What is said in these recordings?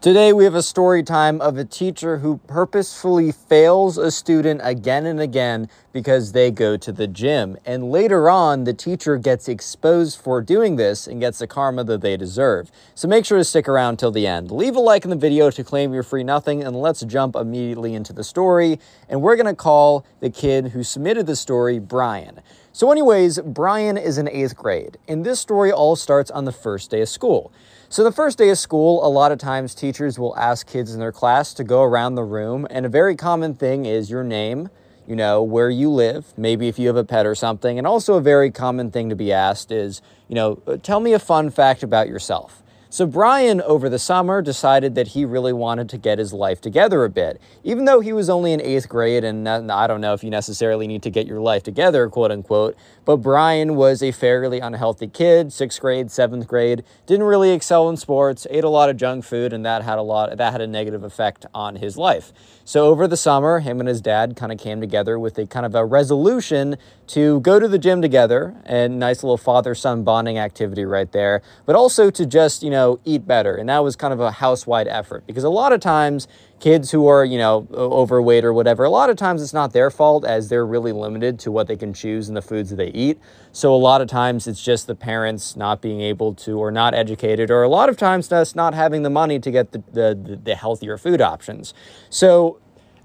Today, we have a story time of a teacher who purposefully fails a student again and again because they go to the gym. And later on, the teacher gets exposed for doing this and gets the karma that they deserve. So make sure to stick around till the end. Leave a like in the video to claim your free nothing, and let's jump immediately into the story. And we're to call the kid who submitted the story Brian. So, anyways, Brian is in eighth grade, and this story all starts on the first day of school. So, the first day of school, a lot of times teachers will ask kids in their class to go around the room, and a very common thing is your name, you know, where you live, maybe if you have a pet or something. And also, a very common thing to be asked is, you know, uh, tell me a fun fact about yourself. So Brian, over the summer, decided that he really wanted to get his life together a bit. Even though he was only in eighth grade, and I don't know if you necessarily need to get your life together, quote unquote, but Brian was a fairly unhealthy kid, sixth grade, seventh grade, didn't really excel in sports, ate a lot of junk food, and that had a lot that had a negative effect on his life. So over the summer, him and his dad kind of came together with a kind of a resolution to go to the gym together, and nice little father-son bonding activity right there, but also to just, you know, eat better. And that was kind of a house-wide effort because a lot of times kids who are, you know, overweight or whatever, a lot of times it's not their fault as they're really limited to what they can choose in the foods that they eat. So a lot of times it's just the parents not being able to or not educated or a lot of times just not having the money to get the, the, the healthier food options. So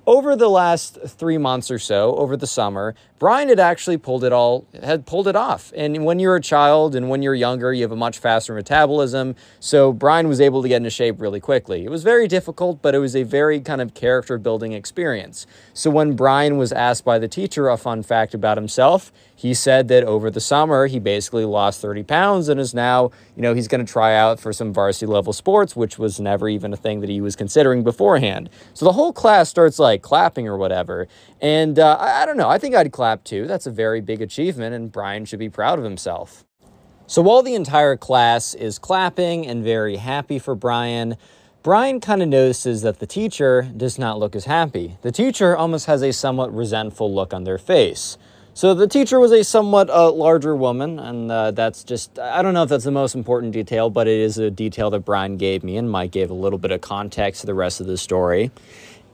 over the last three months or so, over the summer, Brian had actually pulled it all, had pulled it off. And when you're a child and when you're younger, you have a much faster metabolism. So Brian was able to get into shape really quickly. It was very difficult, but it was a very kind of character building experience. So when Brian was asked by the teacher a fun fact about himself, he said that over the summer he basically lost 30 pounds and is now you know he's going to try out for some varsity level sports which was never even a thing that he was considering beforehand so the whole class starts like clapping or whatever and uh, I, I don't know i think i'd clap too that's a very big achievement and brian should be proud of himself so while the entire class is clapping and very happy for brian Brian kind of notices that the teacher does not look as happy. The teacher almost has a somewhat resentful look on their face. So the teacher was a somewhat uh, larger woman, and uh, that's just, I don't know if that's the most important detail, but it is a detail that Brian gave me, and Mike gave a little bit of context to the rest of the story.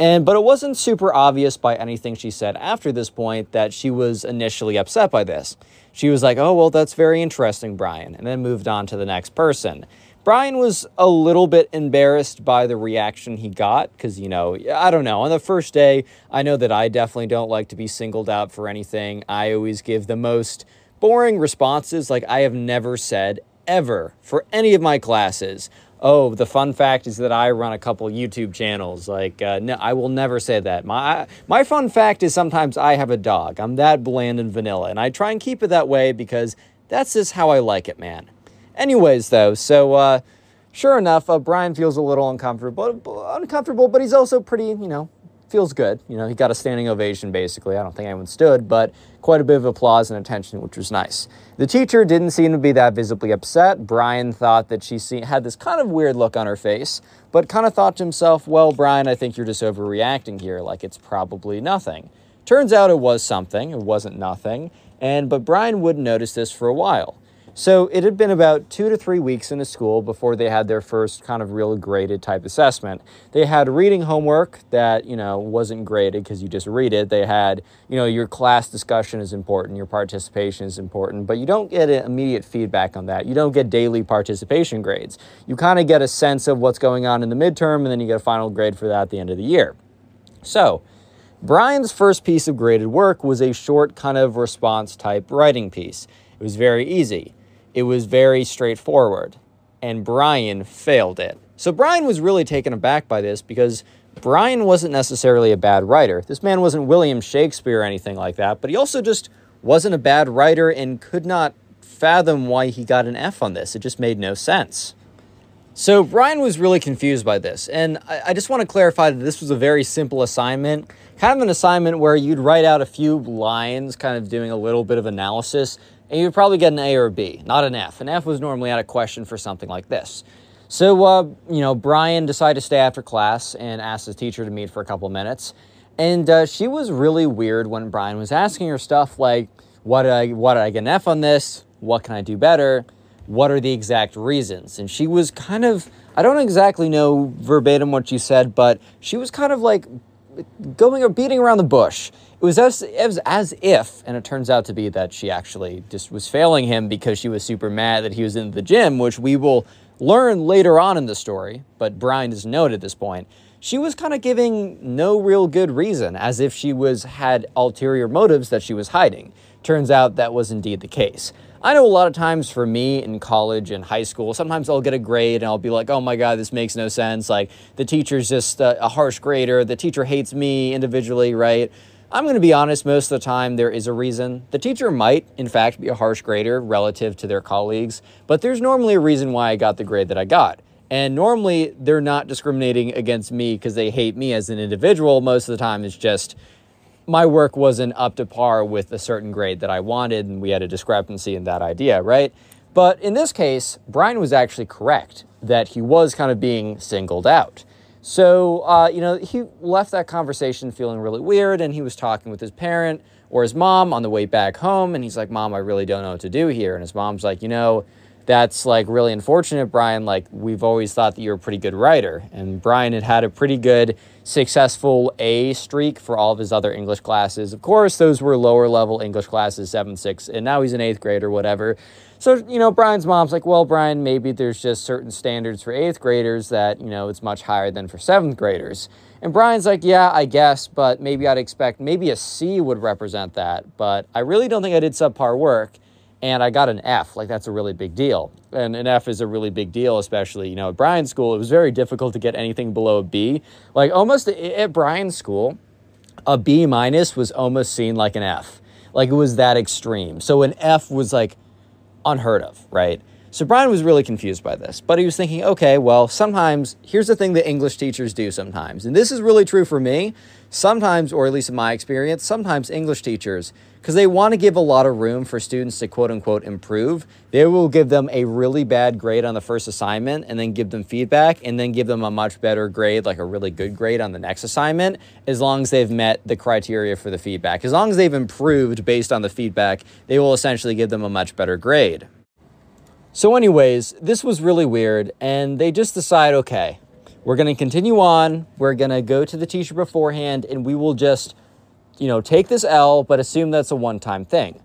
And but it wasn't super obvious by anything she said after this point that she was initially upset by this. She was like, "Oh, well, that's very interesting, Brian," and then moved on to the next person. Brian was a little bit embarrassed by the reaction he got because, you know, I don't know. On the first day, I know that I definitely don't like to be singled out for anything. I always give the most boring responses. Like, I have never said ever for any of my classes, oh, the fun fact is that I run a couple YouTube channels. Like, uh, no, I will never say that. My my fun fact is sometimes I have a dog. I'm that bland and vanilla, and I try and keep it that way because that's just how I like it, man. Anyways, though, so uh, sure enough, uh, Brian feels a little uncomfortable, uncomfortable, but he's also pretty, you know, feels good. You know, he got a standing ovation basically. I don't think anyone stood, but quite a bit of applause and attention, which was nice. The teacher didn't seem to be that visibly upset. Brian thought that she had this kind of weird look on her face, but kind of thought to himself, well, Brian, I think you're just overreacting here, like it's probably nothing. Turns out it was something, it wasn't nothing, and but Brian wouldn't notice this for a while. So it had been about two to three weeks in into school before they had their first kind of real graded type assessment. They had reading homework that, you know, wasn't graded because you just read it. They had, you know, your class discussion is important, your participation is important, but you don't get immediate feedback on that. You don't get daily participation grades. You kind of get a sense of what's going on in the midterm and then you get a final grade for that at the end of the year. So, Brian's first piece of graded work was a short kind of response type writing piece. It was very easy. It was very straightforward, and Brian failed it. So Brian was really taken aback by this because Brian wasn't necessarily a bad writer. This man wasn't William Shakespeare or anything like that, but he also just wasn't a bad writer and could not fathom why he got an F on this. It just made no sense. So Brian was really confused by this, and I, I, just want to clarify that this was a very simple assignment, kind of an assignment where you'd write out a few lines, kind of doing a little bit of analysis, and you'd probably get an A or a B, not an F. An F was normally out of question for something like this. So, uh, you know, Brian decided to stay after class and asked his teacher to meet for a couple minutes. And uh, she was really weird when Brian was asking her stuff like, what did, I, what did I get an F on this? What can I do better? what are the exact reasons? And she was kind of, I don't exactly know verbatim what she said, but she was kind of like going or beating around the bush. It was as, as, as if, and it turns out to be that she actually just was failing him because she was super mad that he was in the gym, which we will learn later on in the story, but Brian know it at this point. She was kind of giving no real good reason, as if she was had ulterior motives that she was hiding. Turns out that was indeed the case. I know a lot of times for me in college and high school, sometimes I'll get a grade and I'll be like, oh my God, this makes no sense. Like the teacher's just a, a harsh grader. The teacher hates me individually, right? I'm going to be honest, most of the time there is a reason. The teacher might, in fact, be a harsh grader relative to their colleagues, but there's normally a reason why I got the grade that I got. And normally they're not discriminating against me because they hate me as an individual. Most of the time it's just my work wasn't up to par with a certain grade that I wanted, and we had a discrepancy in that idea, right? But in this case, Brian was actually correct that he was kind of being singled out. So, uh, you know, he left that conversation feeling really weird, and he was talking with his parent or his mom on the way back home, and he's like, Mom, I really don't know what to do here. And his mom's like, You know, that's like really unfortunate, Brian. Like, we've always thought that you're a pretty good writer. And Brian had had a pretty good, successful A streak for all of his other English classes. Of course, those were lower level English classes, seven, six, and now he's in eighth grade or whatever. So, you know, Brian's mom's like, well, Brian, maybe there's just certain standards for eighth graders that, you know, it's much higher than for seventh graders. And Brian's like, yeah, I guess, but maybe I'd expect maybe a C would represent that. But I really don't think I did subpar work and I got an F. Like that's a really big deal. And an F is a really big deal, especially, you know, at Brian's school, it was very difficult to get anything below a B. Like almost at Brian's school, a B minus was almost seen like an F. Like it was that extreme. So an F was like unheard of, right? So Brian was really confused by this, but he was thinking, okay, well, sometimes here's the thing that English teachers do sometimes. And this is really true for me. Sometimes, or at least in my experience, sometimes English teachers because they want to give a lot of room for students to quote unquote improve. They will give them a really bad grade on the first assignment and then give them feedback and then give them a much better grade, like a really good grade on the next assignment, as long as they've met the criteria for the feedback. As long as they've improved based on the feedback, they will essentially give them a much better grade. So, anyways, this was really weird, and they just decide okay, we're going to continue on. We're going to go to the teacher beforehand, and we will just you know, take this L, but assume that's a one-time thing.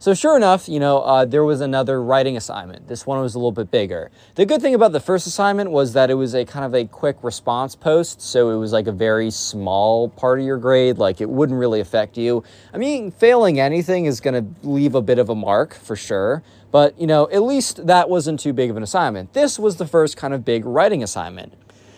So sure enough, you know, uh, there was another writing assignment. This one was a little bit bigger. The good thing about the first assignment was that it was a kind of a quick response post, so it was like a very small part of your grade, like it wouldn't really affect you. I mean, failing anything is going to leave a bit of a mark for sure, but you know, at least that wasn't too big of an assignment. This was the first kind of big writing assignment.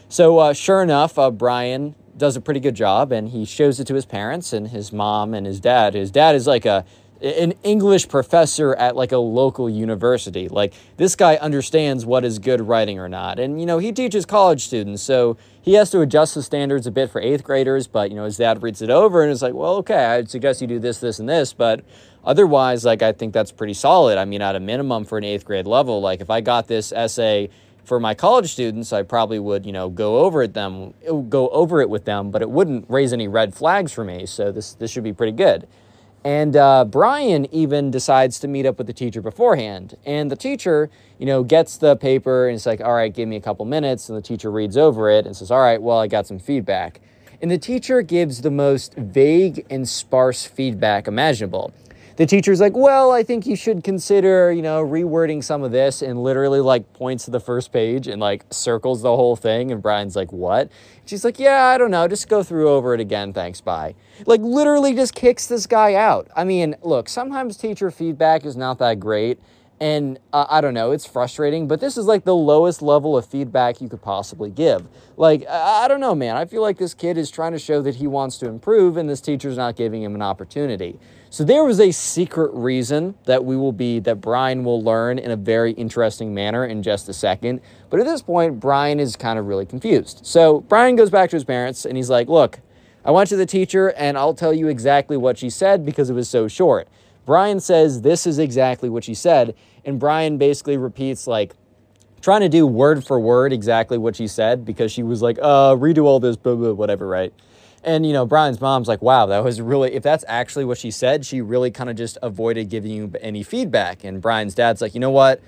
So uh, sure enough, uh, Brian does a pretty good job and he shows it to his parents and his mom and his dad. His dad is like a an English professor at like a local university. Like this guy understands what is good writing or not. And you know, he teaches college students, so he has to adjust the standards a bit for 8th graders, but you know, his dad reads it over and is like, "Well, okay, I'd suggest you do this, this and this, but otherwise like I think that's pretty solid. I mean, at a minimum for an 8th grade level, like if I got this essay for my college students, I probably would, you know, go over it them, go over it with them, but it wouldn't raise any red flags for me. So this this should be pretty good. And uh, Brian even decides to meet up with the teacher beforehand. And the teacher, you know, gets the paper and it's like, all right, give me a couple minutes. And the teacher reads over it and says, all right, well, I got some feedback. And the teacher gives the most vague and sparse feedback imaginable the teacher's like, well, I think you should consider, you know, rewording some of this and literally like points to the first page and like circles the whole thing. And Brian's like, what? She's like, yeah, I don't know. Just go through over it again. Thanks. Bye. Like literally just kicks this guy out. I mean, look, sometimes teacher feedback is not that great. And uh, I don't know, it's frustrating, but this is like the lowest level of feedback you could possibly give. Like, I, I don't know, man. I feel like this kid is trying to show that he wants to improve, and this teacher's not giving him an opportunity. So there was a secret reason that we will be, that Brian will learn in a very interesting manner in just a second. But at this point, Brian is kind of really confused. So Brian goes back to his parents and he's like, Look, I went to the teacher and I'll tell you exactly what she said because it was so short. Brian says, This is exactly what she said. And Brian basically repeats, like, trying to do word for word exactly what she said because she was like, uh, redo all this, blah, blah, whatever, right? And, you know, Brian's mom's like, wow, that was really, if that's actually what she said, she really kind of just avoided giving you any feedback. And Brian's dad's like, you know what?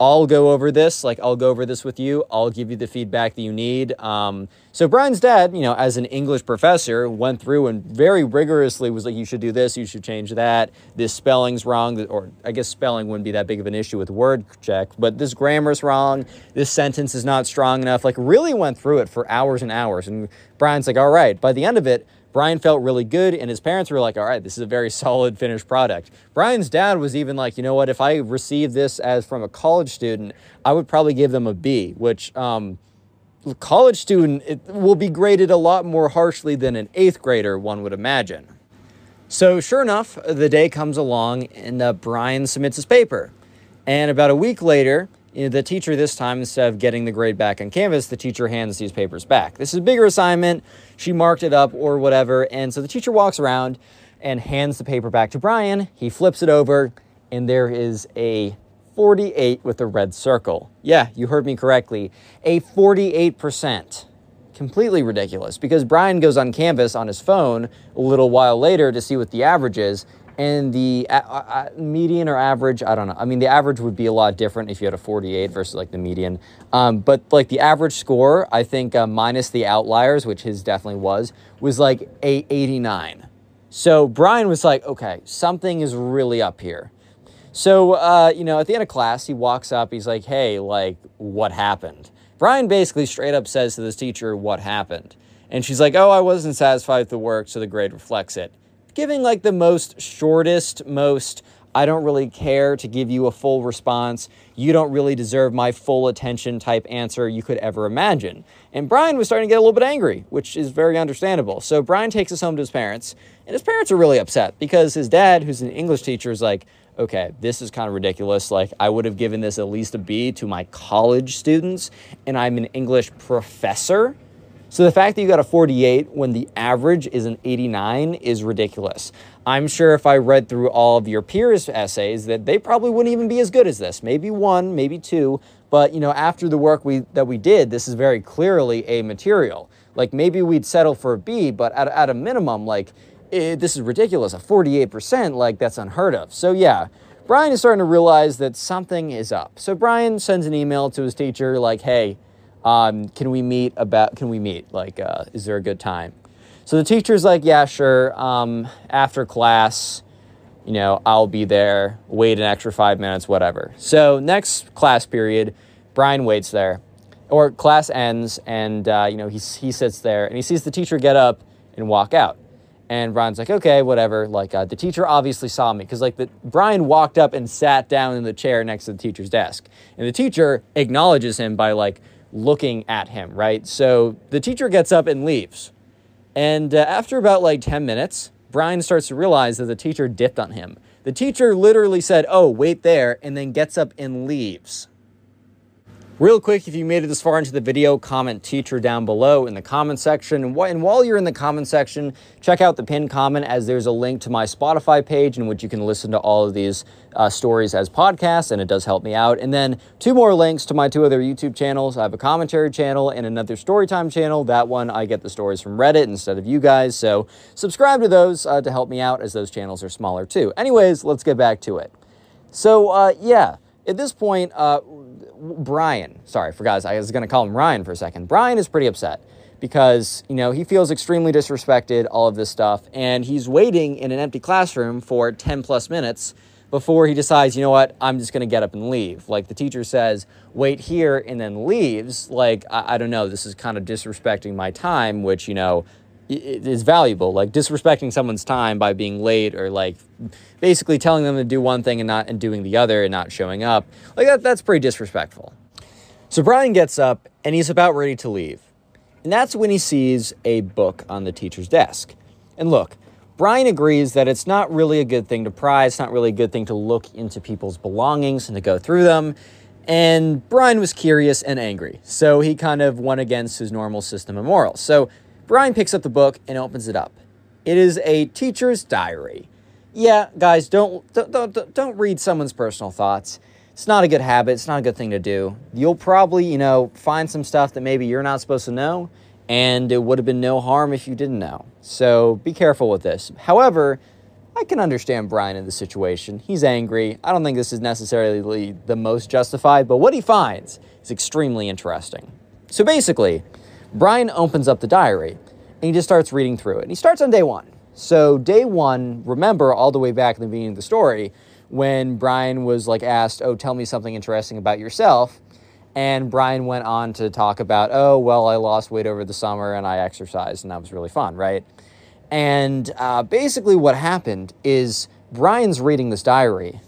I'll go over this. Like, I'll go over this with you. I'll give you the feedback that you need. Um, so, Brian's dad, you know, as an English professor, went through and very rigorously was like, you should do this, you should change that. This spelling's wrong. Or, I guess spelling wouldn't be that big of an issue with word check, but this grammar's wrong. This sentence is not strong enough. Like, really went through it for hours and hours. And Brian's like, all right. By the end of it, Brian felt really good, and his parents were like, all right, this is a very solid finished product. Brian's dad was even like, you know what, if I received this as from a college student, I would probably give them a B, which, um, college student will be graded a lot more harshly than an eighth grader, one would imagine. So, sure enough, the day comes along and uh, Brian submits his paper. And about a week later, the teacher this time, instead of getting the grade back on Canvas, the teacher hands these papers back. This is a bigger assignment. She marked it up or whatever. And so the teacher walks around and hands the paper back to Brian. He flips it over, and there is a 48 with a red circle. Yeah, you heard me correctly. A 48%. Completely ridiculous because Brian goes on Canvas on his phone a little while later to see what the average is, and the uh, uh, median or average i don't know. I mean the average would be a lot different if you had a 48 versus like the median. Um, but like the average score i think uh, minus the outliers which his definitely was was like a 89 so brian was like okay something is really up here. So uh, you know at the end of class he walks up. He's like hey like what happened? Brian basically straight up says to this teacher what happened? And she's like oh i wasn't satisfied with the work so the grade reflects it giving like the most shortest, most I don't really care to give you a full response. You don't really deserve my full attention type answer you could ever imagine. And Brian was starting to get a little bit angry, which is very understandable. So Brian takes us home to his parents, and his parents are really upset because his dad, who's an English teacher, is like, okay, this is kind of ridiculous. Like, I would have given this at least a B to my college students, and I'm an English professor. So the fact that you got a 48 when the average is an 89 is ridiculous. I'm sure if I read through all of your peers' essays that they probably wouldn't even be as good as this. Maybe one, maybe two, but you know, after the work we that we did, this is very clearly a material. Like maybe we'd settle for a B, but at, at a minimum, like it, eh, this is ridiculous. A 48%, like that's unheard of. So yeah, Brian is starting to realize that something is up. So Brian sends an email to his teacher like, "Hey, um, can we meet about, can we meet? Like, uh, is there a good time? So the teacher's like, yeah, sure. Um, after class, you know, I'll be there, wait an extra five minutes, whatever. So next class period, Brian waits there, or class ends, and, uh, you know, he, he sits there and he sees the teacher get up and walk out. And Brian's like, okay, whatever. Like, uh, the teacher obviously saw me because, like, the, Brian walked up and sat down in the chair next to the teacher's desk. And the teacher acknowledges him by, like, looking at him, right? So the teacher gets up and leaves. And uh, after about like 10 minutes, Brian starts to realize that the teacher dipped on him. The teacher literally said, Oh, wait there, and then gets up and leaves. Real quick, if you made it this far into the video, comment teacher down below in the comment section. And while you're in the comment section, check out the pinned comment as there's a link to my Spotify page in which you can listen to all of these uh, stories as podcasts, and it does help me out. And then two more links to my two other YouTube channels. I have a commentary channel and another storytime channel. That one, I get the stories from Reddit instead of you guys. So subscribe to those uh, to help me out as those channels are smaller too. Anyways, let's get back to it. So, uh, yeah, at this point, uh, Brian, sorry, I forgot, I was going to call him Ryan for a second. Brian is pretty upset because, you know, he feels extremely disrespected, all of this stuff, and he's waiting in an empty classroom for 10 plus minutes before he decides, you know what, I'm just going to get up and leave. Like the teacher says, wait here and then leaves. Like, I, I don't know, this is kind of disrespecting my time, which, you know, is valuable. Like disrespecting someone's time by being late or like basically telling them to do one thing and not and doing the other and not showing up. Like that that's pretty disrespectful. So Brian gets up and he's about ready to leave. And that's when he sees a book on the teacher's desk. And look, Brian agrees that it's not really a good thing to pry, it's not really a good thing to look into people's belongings and to go through them. And Brian was curious and angry. So he kind of went against his normal system of morals. So Brian picks up the book and opens it up. It is a teacher's diary. Yeah, guys, don't, don't, don't, don't read someone's personal thoughts. It's not a good habit. It's not a good thing to do. You'll probably, you know, find some stuff that maybe you're not supposed to know, and it would have been no harm if you didn't know. So be careful with this. However, I can understand Brian in the situation. He's angry. I don't think this is necessarily the most justified, but what he finds is extremely interesting. So basically, Brian opens up the diary and he just starts reading through it. And he starts on day one. So, day one, remember all the way back in the beginning of the story when Brian was like asked, Oh, tell me something interesting about yourself. And Brian went on to talk about, Oh, well, I lost weight over the summer and I exercised and that was really fun, right? And uh, basically, what happened is Brian's reading this diary,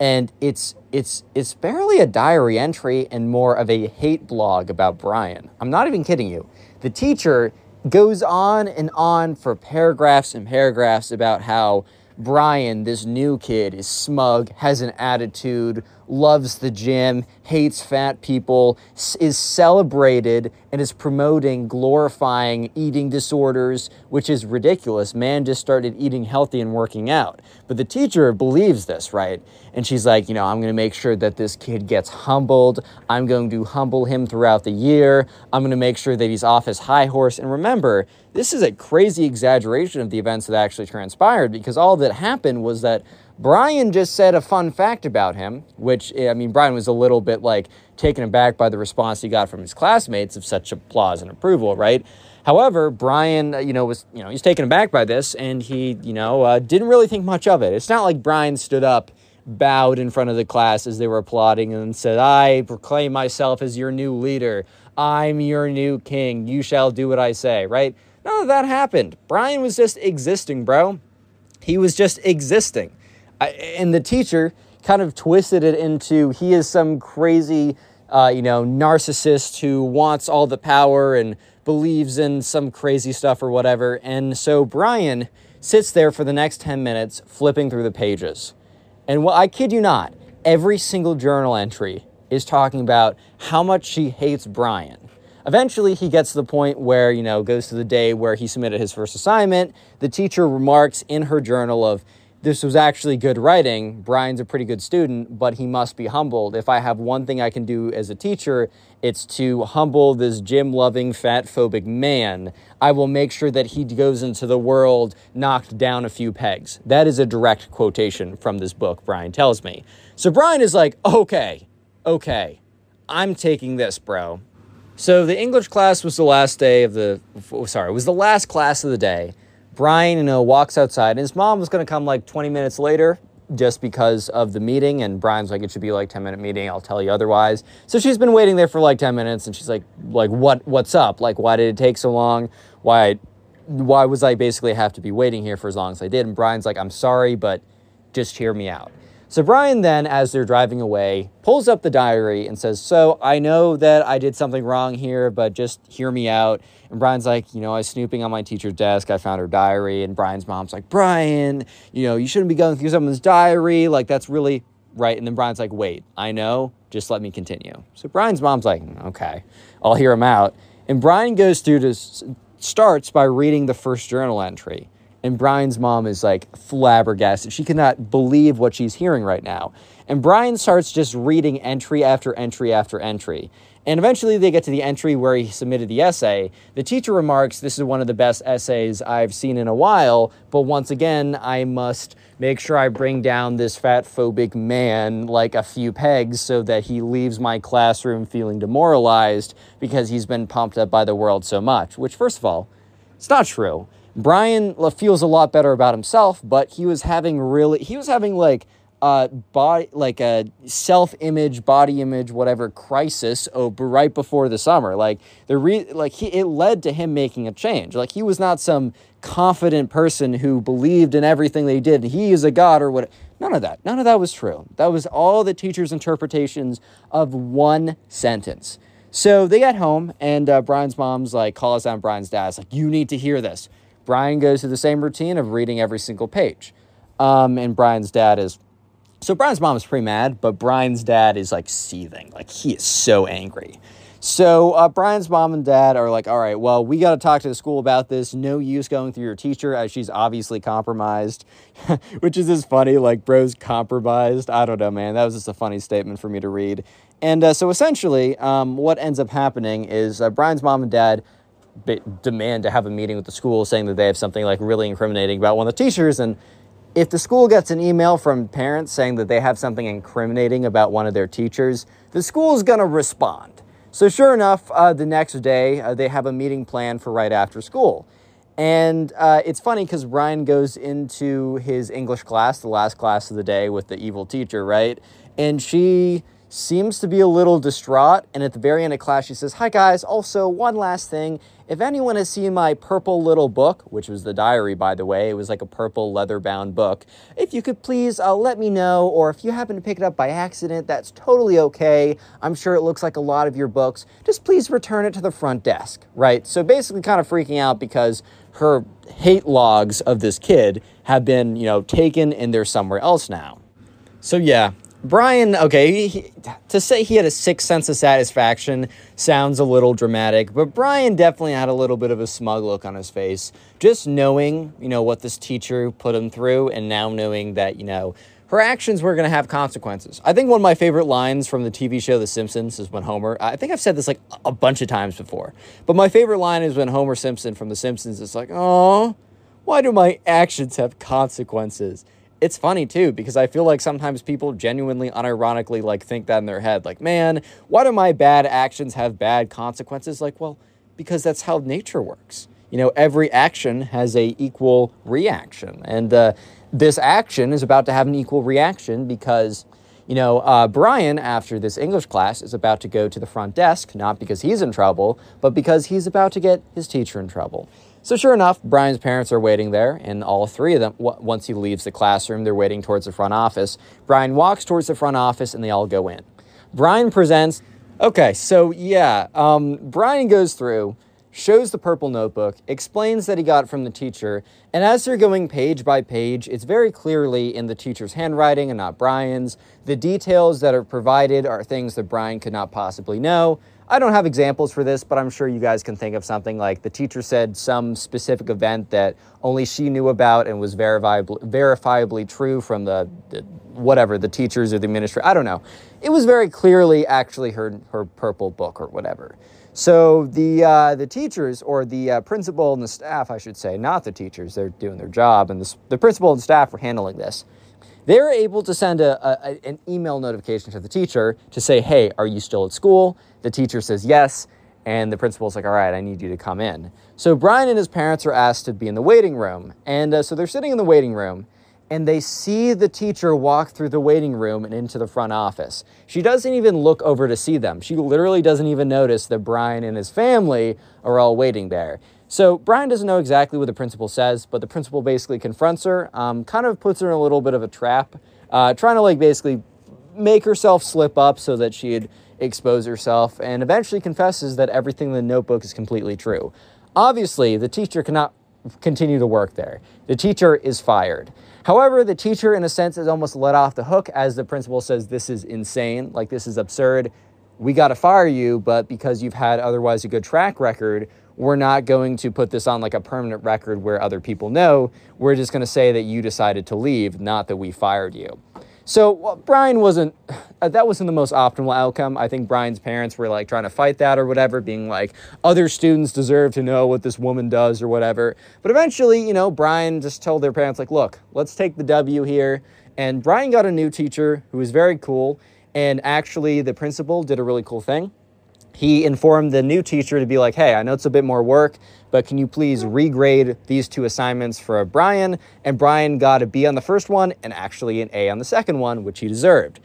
and it's it's it's barely a diary entry and more of a hate blog about Brian. I'm not even kidding you. The teacher goes on and on for paragraphs and paragraphs about how Brian, this new kid, is smug, has an attitude, loves the gym, hates fat people, is celebrated and is promoting glorifying eating disorders, which is ridiculous. Man just started eating healthy and working out. But the teacher believes this, right? And she's like, you know, I'm going to make sure that this kid gets humbled. I'm going to humble him throughout the year. I'm going to make sure that he's off his high horse. And remember, this is a crazy exaggeration of the events that actually transpired because all that happened was that Brian just said a fun fact about him, which, I mean, Brian was a little bit like taken aback by the response he got from his classmates of such applause and approval, right? However, Brian, uh, you know, was, you know, he's taken aback by this and he, you know, uh, didn't really think much of it. It's not like Brian stood up, bowed in front of the class as they were applauding and said, I proclaim myself as your new leader. I'm your new king. You shall do what I say, right? None of that happened. Brian was just existing, bro. He was just existing. I, and the teacher kind of twisted it into he is some crazy, uh, you know, narcissist who wants all the power and believes in some crazy stuff or whatever. And so Brian sits there for the next 10 minutes flipping through the pages. And well, I kid you not, every single journal entry is talking about how much she hates Brian. Eventually, he gets to the point where, you know, goes to the day where he submitted his first assignment. The teacher remarks in her journal of, this was actually good writing. Brian's a pretty good student, but he must be humbled. If I have one thing I can do as a teacher, it's to humble this gym loving, fat phobic man. I will make sure that he goes into the world knocked down a few pegs. That is a direct quotation from this book, Brian tells me. So Brian is like, okay, okay, I'm taking this, bro. So the English class was the last day of the, sorry, it was the last class of the day. Brian, you know, walks outside, and his mom was going to come like 20 minutes later just because of the meeting. And Brian's like, it should be like 10 minute meeting. I'll tell you otherwise. So she's been waiting there for like 10 minutes, and she's like, like what, what's up? Like, why did it take so long? Why, why was I basically have to be waiting here for as long as I did? And Brian's like, I'm sorry, but just hear me out. So Brian then, as they're driving away, pulls up the diary and says, So I know that I did something wrong here, but just hear me out. And Brian's like, You know, I was snooping on my teacher's desk. I found her diary. And Brian's mom's like, Brian, you know, you shouldn't be going through someone's diary. Like, that's really right. And then Brian's like, Wait, I know. Just let me continue. So Brian's mom's like, mm, Okay, I'll hear him out. And Brian goes through to, starts by reading the first journal entry. And Brian's mom is like flabbergasted. She cannot believe what she's hearing right now. And Brian starts just reading entry after entry after entry. And eventually they get to the entry where he submitted the essay. The teacher remarks, This is one of the best essays I've seen in a while, but once again, I must make sure I bring down this fat phobic man like a few pegs so that he leaves my classroom feeling demoralized because he's been pumped up by the world so much. Which, first of all, it's not true. Brian feels a lot better about himself, but he was having really, he was having like a body, like a self image, body image, whatever crisis oh, right before the summer. Like the re, like he, it led to him making a change. Like he was not some confident person who believed in everything they did. He is a god or what. None of that. None of that was true. That was all the teacher's interpretations of one sentence. So they get home, and uh, Brian's mom's like calls down Brian's dad's like, "You need to hear this." Brian goes through the same routine of reading every single page. Um, and Brian's dad is, so Brian's mom is pretty mad, but Brian's dad is like seething. Like he is so angry. So uh, Brian's mom and dad are like, all right, well, we got to talk to the school about this. No use going through your teacher as she's obviously compromised, which is just funny. Like, bro's compromised. I don't know, man. That was just a funny statement for me to read. And uh, so essentially, um, what ends up happening is uh, Brian's mom and dad demand to have a meeting with the school saying that they have something like really incriminating about one of the teachers and if the school gets an email from parents saying that they have something incriminating about one of their teachers, the school is going to respond. So, sure enough, uh, the next day uh, they have a meeting planned for right after school. And uh, it's funny because Ryan goes into his English class, the last class of the day, with the evil teacher, right? And she seems to be a little distraught. And at the very end of class, she says, Hi, guys. Also, one last thing. If anyone has seen my purple little book, which was the diary, by the way, it was like a purple leather bound book, if you could please uh, let me know, or if you happen to pick it up by accident, that's totally okay. I'm sure it looks like a lot of your books. Just please return it to the front desk, right? So basically, kind of freaking out because her hate logs of this kid have been, you know, taken and they're somewhere else now. So yeah, Brian, okay, he, to say he had a sixth sense of satisfaction sounds a little dramatic, but Brian definitely had a little bit of a smug look on his face. Just knowing, you know, what this teacher put him through, and now knowing that, you know, her actions were going to have consequences. I think one of my favorite lines from the TV show The Simpsons is when Homer, I think I've said this like a bunch of times before, but my favorite line is when Homer Simpson from The Simpsons is like, oh, why do my actions have consequences? It's funny too because I feel like sometimes people genuinely unironically like think that in their head like man why do my bad actions have bad consequences? Like well because that's how nature works. You know every action has a equal reaction and uh, this action is about to have an equal reaction because you know uh, brian after this english class is about to go to the front desk not because he's in trouble but because he's about to get his teacher in trouble so sure enough, Brian's parents are waiting there, and all three of them, once he leaves the classroom, they're waiting towards the front office. Brian walks towards the front office, and they all go in. Brian presents. Okay, so yeah, um, Brian goes through, shows the purple notebook, explains that he got from the teacher, and as they're going page by page, it's very clearly in the teacher's handwriting and not Brian's. The details that are provided are things that Brian could not possibly know. I don't have examples for this, but I'm sure you guys can think of something like the teacher said some specific event that only she knew about and was verifiably, verifiably true from the, the whatever, the teachers or the administrator. I don't know. It was very clearly actually her, her purple book or whatever. So the, uh, the teachers or the uh, principal and the staff, I should say, not the teachers, they're doing their job, and the, the principal and staff were handling this they're able to send a, a, an email notification to the teacher to say, hey, are you still at school? The teacher says yes, and the principal's like, all right, I need you to come in. So Brian and his parents are asked to be in the waiting room. And uh, so they're sitting in the waiting room, and they see the teacher walk through the waiting room and into the front office. She doesn't even look over to see them. She literally doesn't even notice that Brian and his family are all waiting there. So Brian doesn't know exactly what the principal says, but the principal basically confronts her, um, kind of puts her in a little bit of a trap, uh, trying to like basically make herself slip up so that she'd expose herself, and eventually confesses that everything in the notebook is completely true. Obviously, the teacher cannot continue to work there. The teacher is fired. However, the teacher, in a sense, is almost let off the hook as the principal says, This is insane, like this is absurd. We got to fire you, but because you've had otherwise a good track record, we're not going to put this on like a permanent record where other people know. We're just going to say that you decided to leave, not that we fired you. So well, Brian wasn't, that wasn't the most optimal outcome. I think Brian's parents were like trying to fight that or whatever, being like, other students deserve to know what this woman does or whatever. But eventually, you know, Brian just told their parents, like, look, let's take the W here. And Brian got a new teacher who was very cool. And actually, the principal did a really cool thing he informed the new teacher to be like, hey, I know it's a bit more work, but can you please mm-hmm. regrade these two assignments for Brian? And Brian got a B on the first one and actually an A on the second one, which he deserved.